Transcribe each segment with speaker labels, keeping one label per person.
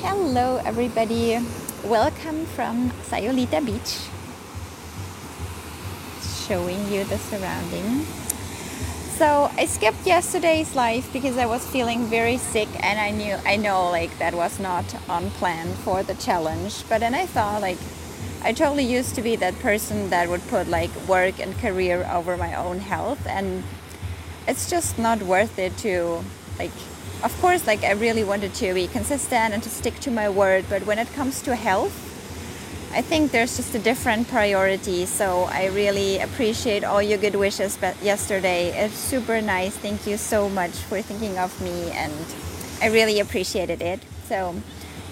Speaker 1: Hello, everybody. Welcome from Sayulita Beach. Showing you the surrounding. So I skipped yesterday's live because I was feeling very sick, and I knew I know like that was not on plan for the challenge. But then I thought like I totally used to be that person that would put like work and career over my own health, and it's just not worth it to like of course, like I really wanted to be consistent and to stick to my word, but when it comes to health, I think there's just a different priority. So I really appreciate all your good wishes but yesterday. It's super nice. Thank you so much for thinking of me, and I really appreciated it. So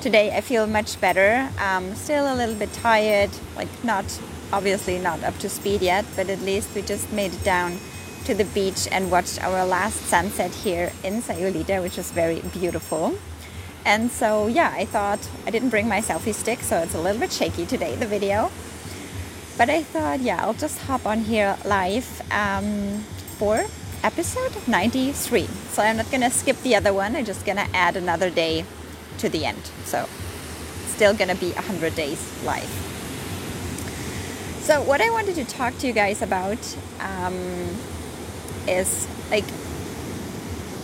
Speaker 1: today I feel much better. Um, still a little bit tired, like not obviously not up to speed yet, but at least we just made it down to the beach and watched our last sunset here in Sayulita, which was very beautiful. And so, yeah, I thought I didn't bring my selfie stick, so it's a little bit shaky today, the video. But I thought, yeah, I'll just hop on here live um, for episode 93. So I'm not gonna skip the other one, I'm just gonna add another day to the end. So, still gonna be 100 days live. So, what I wanted to talk to you guys about um, is like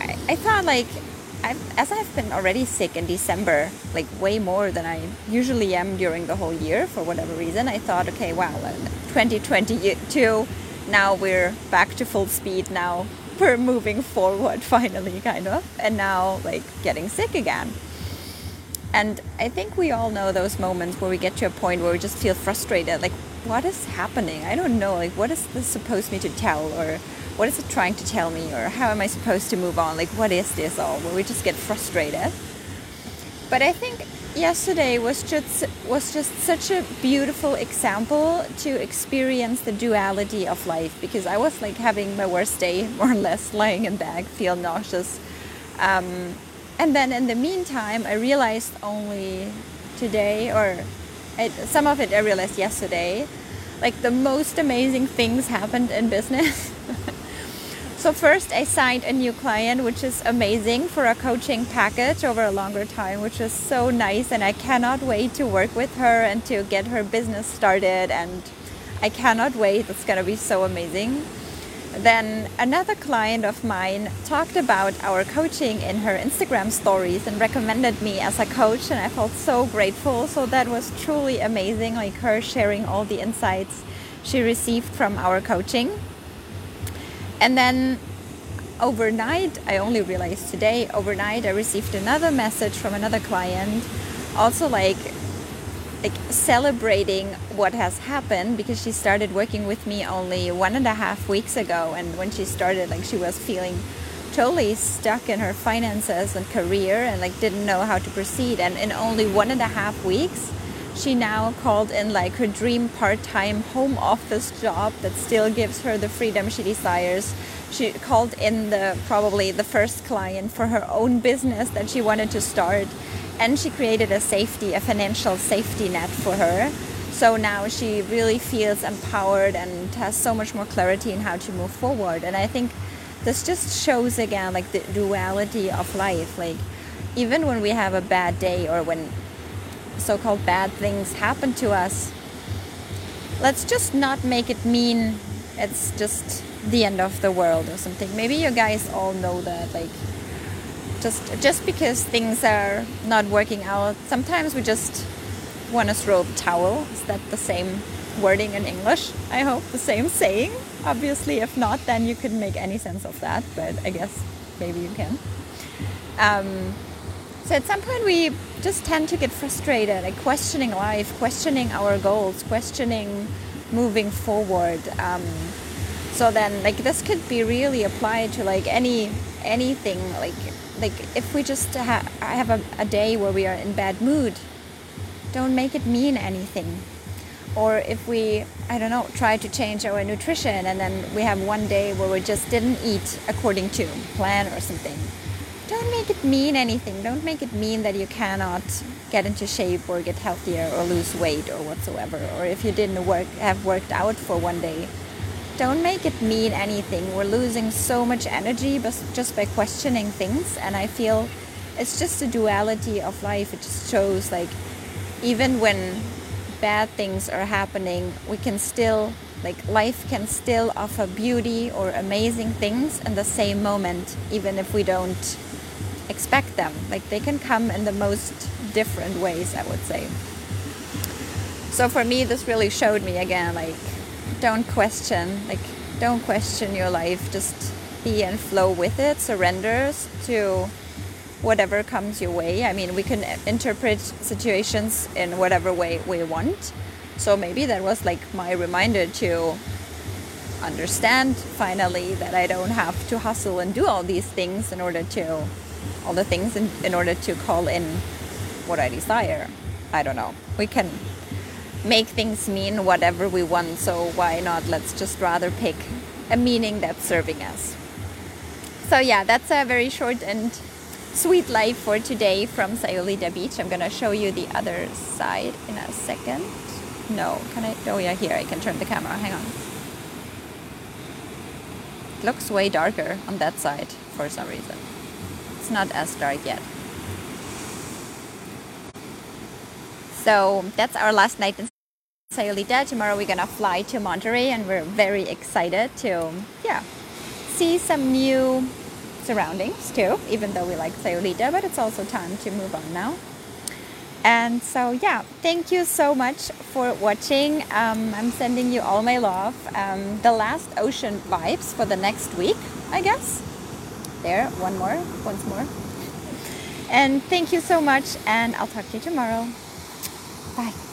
Speaker 1: I, I thought like I've, as I've been already sick in December, like way more than I usually am during the whole year for whatever reason, I thought, okay, wow, 2022, now we're back to full speed. Now we're moving forward finally, kind of, and now like getting sick again. And I think we all know those moments where we get to a point where we just feel frustrated, like, what is happening? I don't know, like, what is this supposed me to tell, or what is it trying to tell me or how am I supposed to move on? Like, what is this all? Where we just get frustrated. But I think yesterday was just was just such a beautiful example to experience the duality of life because I was like having my worst day more or less lying in bed, feel nauseous. Um, and then in the meantime, I realized only today or I, some of it I realized yesterday like the most amazing things happened in business So first I signed a new client which is amazing for a coaching package over a longer time which is so nice and I cannot wait to work with her and to get her business started and I cannot wait it's going to be so amazing. Then another client of mine talked about our coaching in her Instagram stories and recommended me as a coach and I felt so grateful. So that was truly amazing like her sharing all the insights she received from our coaching. And then overnight, I only realized today, overnight, I received another message from another client, also like like celebrating what has happened because she started working with me only one and a half weeks ago. And when she started like she was feeling totally stuck in her finances and career and like didn't know how to proceed. And in only one and a half weeks she now called in like her dream part-time home office job that still gives her the freedom she desires. She called in the probably the first client for her own business that she wanted to start and she created a safety a financial safety net for her. So now she really feels empowered and has so much more clarity in how to move forward. And i think this just shows again like the duality of life. Like even when we have a bad day or when so-called bad things happen to us let's just not make it mean it's just the end of the world or something. Maybe you guys all know that like just just because things are not working out sometimes we just want to throw the towel. Is that the same wording in english? I hope the same saying. Obviously if not then you couldn't make any sense of that but i guess maybe you can. Um, so at some point we just tend to get frustrated, like questioning life, questioning our goals, questioning moving forward. Um, so then, like this could be really applied to like any anything. Like like if we just ha- have a, a day where we are in bad mood, don't make it mean anything. Or if we, I don't know, try to change our nutrition and then we have one day where we just didn't eat according to plan or something don't make it mean anything. Don't make it mean that you cannot get into shape or get healthier or lose weight or whatsoever. Or if you didn't work have worked out for one day, don't make it mean anything. We're losing so much energy just by questioning things, and I feel it's just a duality of life. It just shows like even when bad things are happening, we can still like life can still offer beauty or amazing things in the same moment, even if we don't expect them. Like they can come in the most different ways, I would say. So for me, this really showed me again, like, don't question, like, don't question your life. Just be and flow with it. Surrenders to whatever comes your way. I mean, we can interpret situations in whatever way we want. So maybe that was like my reminder to understand finally that I don't have to hustle and do all these things in order to, all the things in, in order to call in what I desire. I don't know. We can make things mean whatever we want, so why not? Let's just rather pick a meaning that's serving us. So, yeah, that's a very short and sweet life for today from Sayulita Beach. I'm gonna show you the other side in a second. No, can I? Oh, yeah, here I can turn the camera. Hang on. It looks way darker on that side for some reason. It's not as dark yet. So that's our last night in Sayulita. Tomorrow we're gonna fly to Monterey, and we're very excited to, yeah, see some new surroundings too. Even though we like Sayulita, but it's also time to move on now. And so, yeah, thank you so much for watching. Um, I'm sending you all my love. Um, the last ocean vibes for the next week, I guess. There, one more, once more. And thank you so much, and I'll talk to you tomorrow. Bye.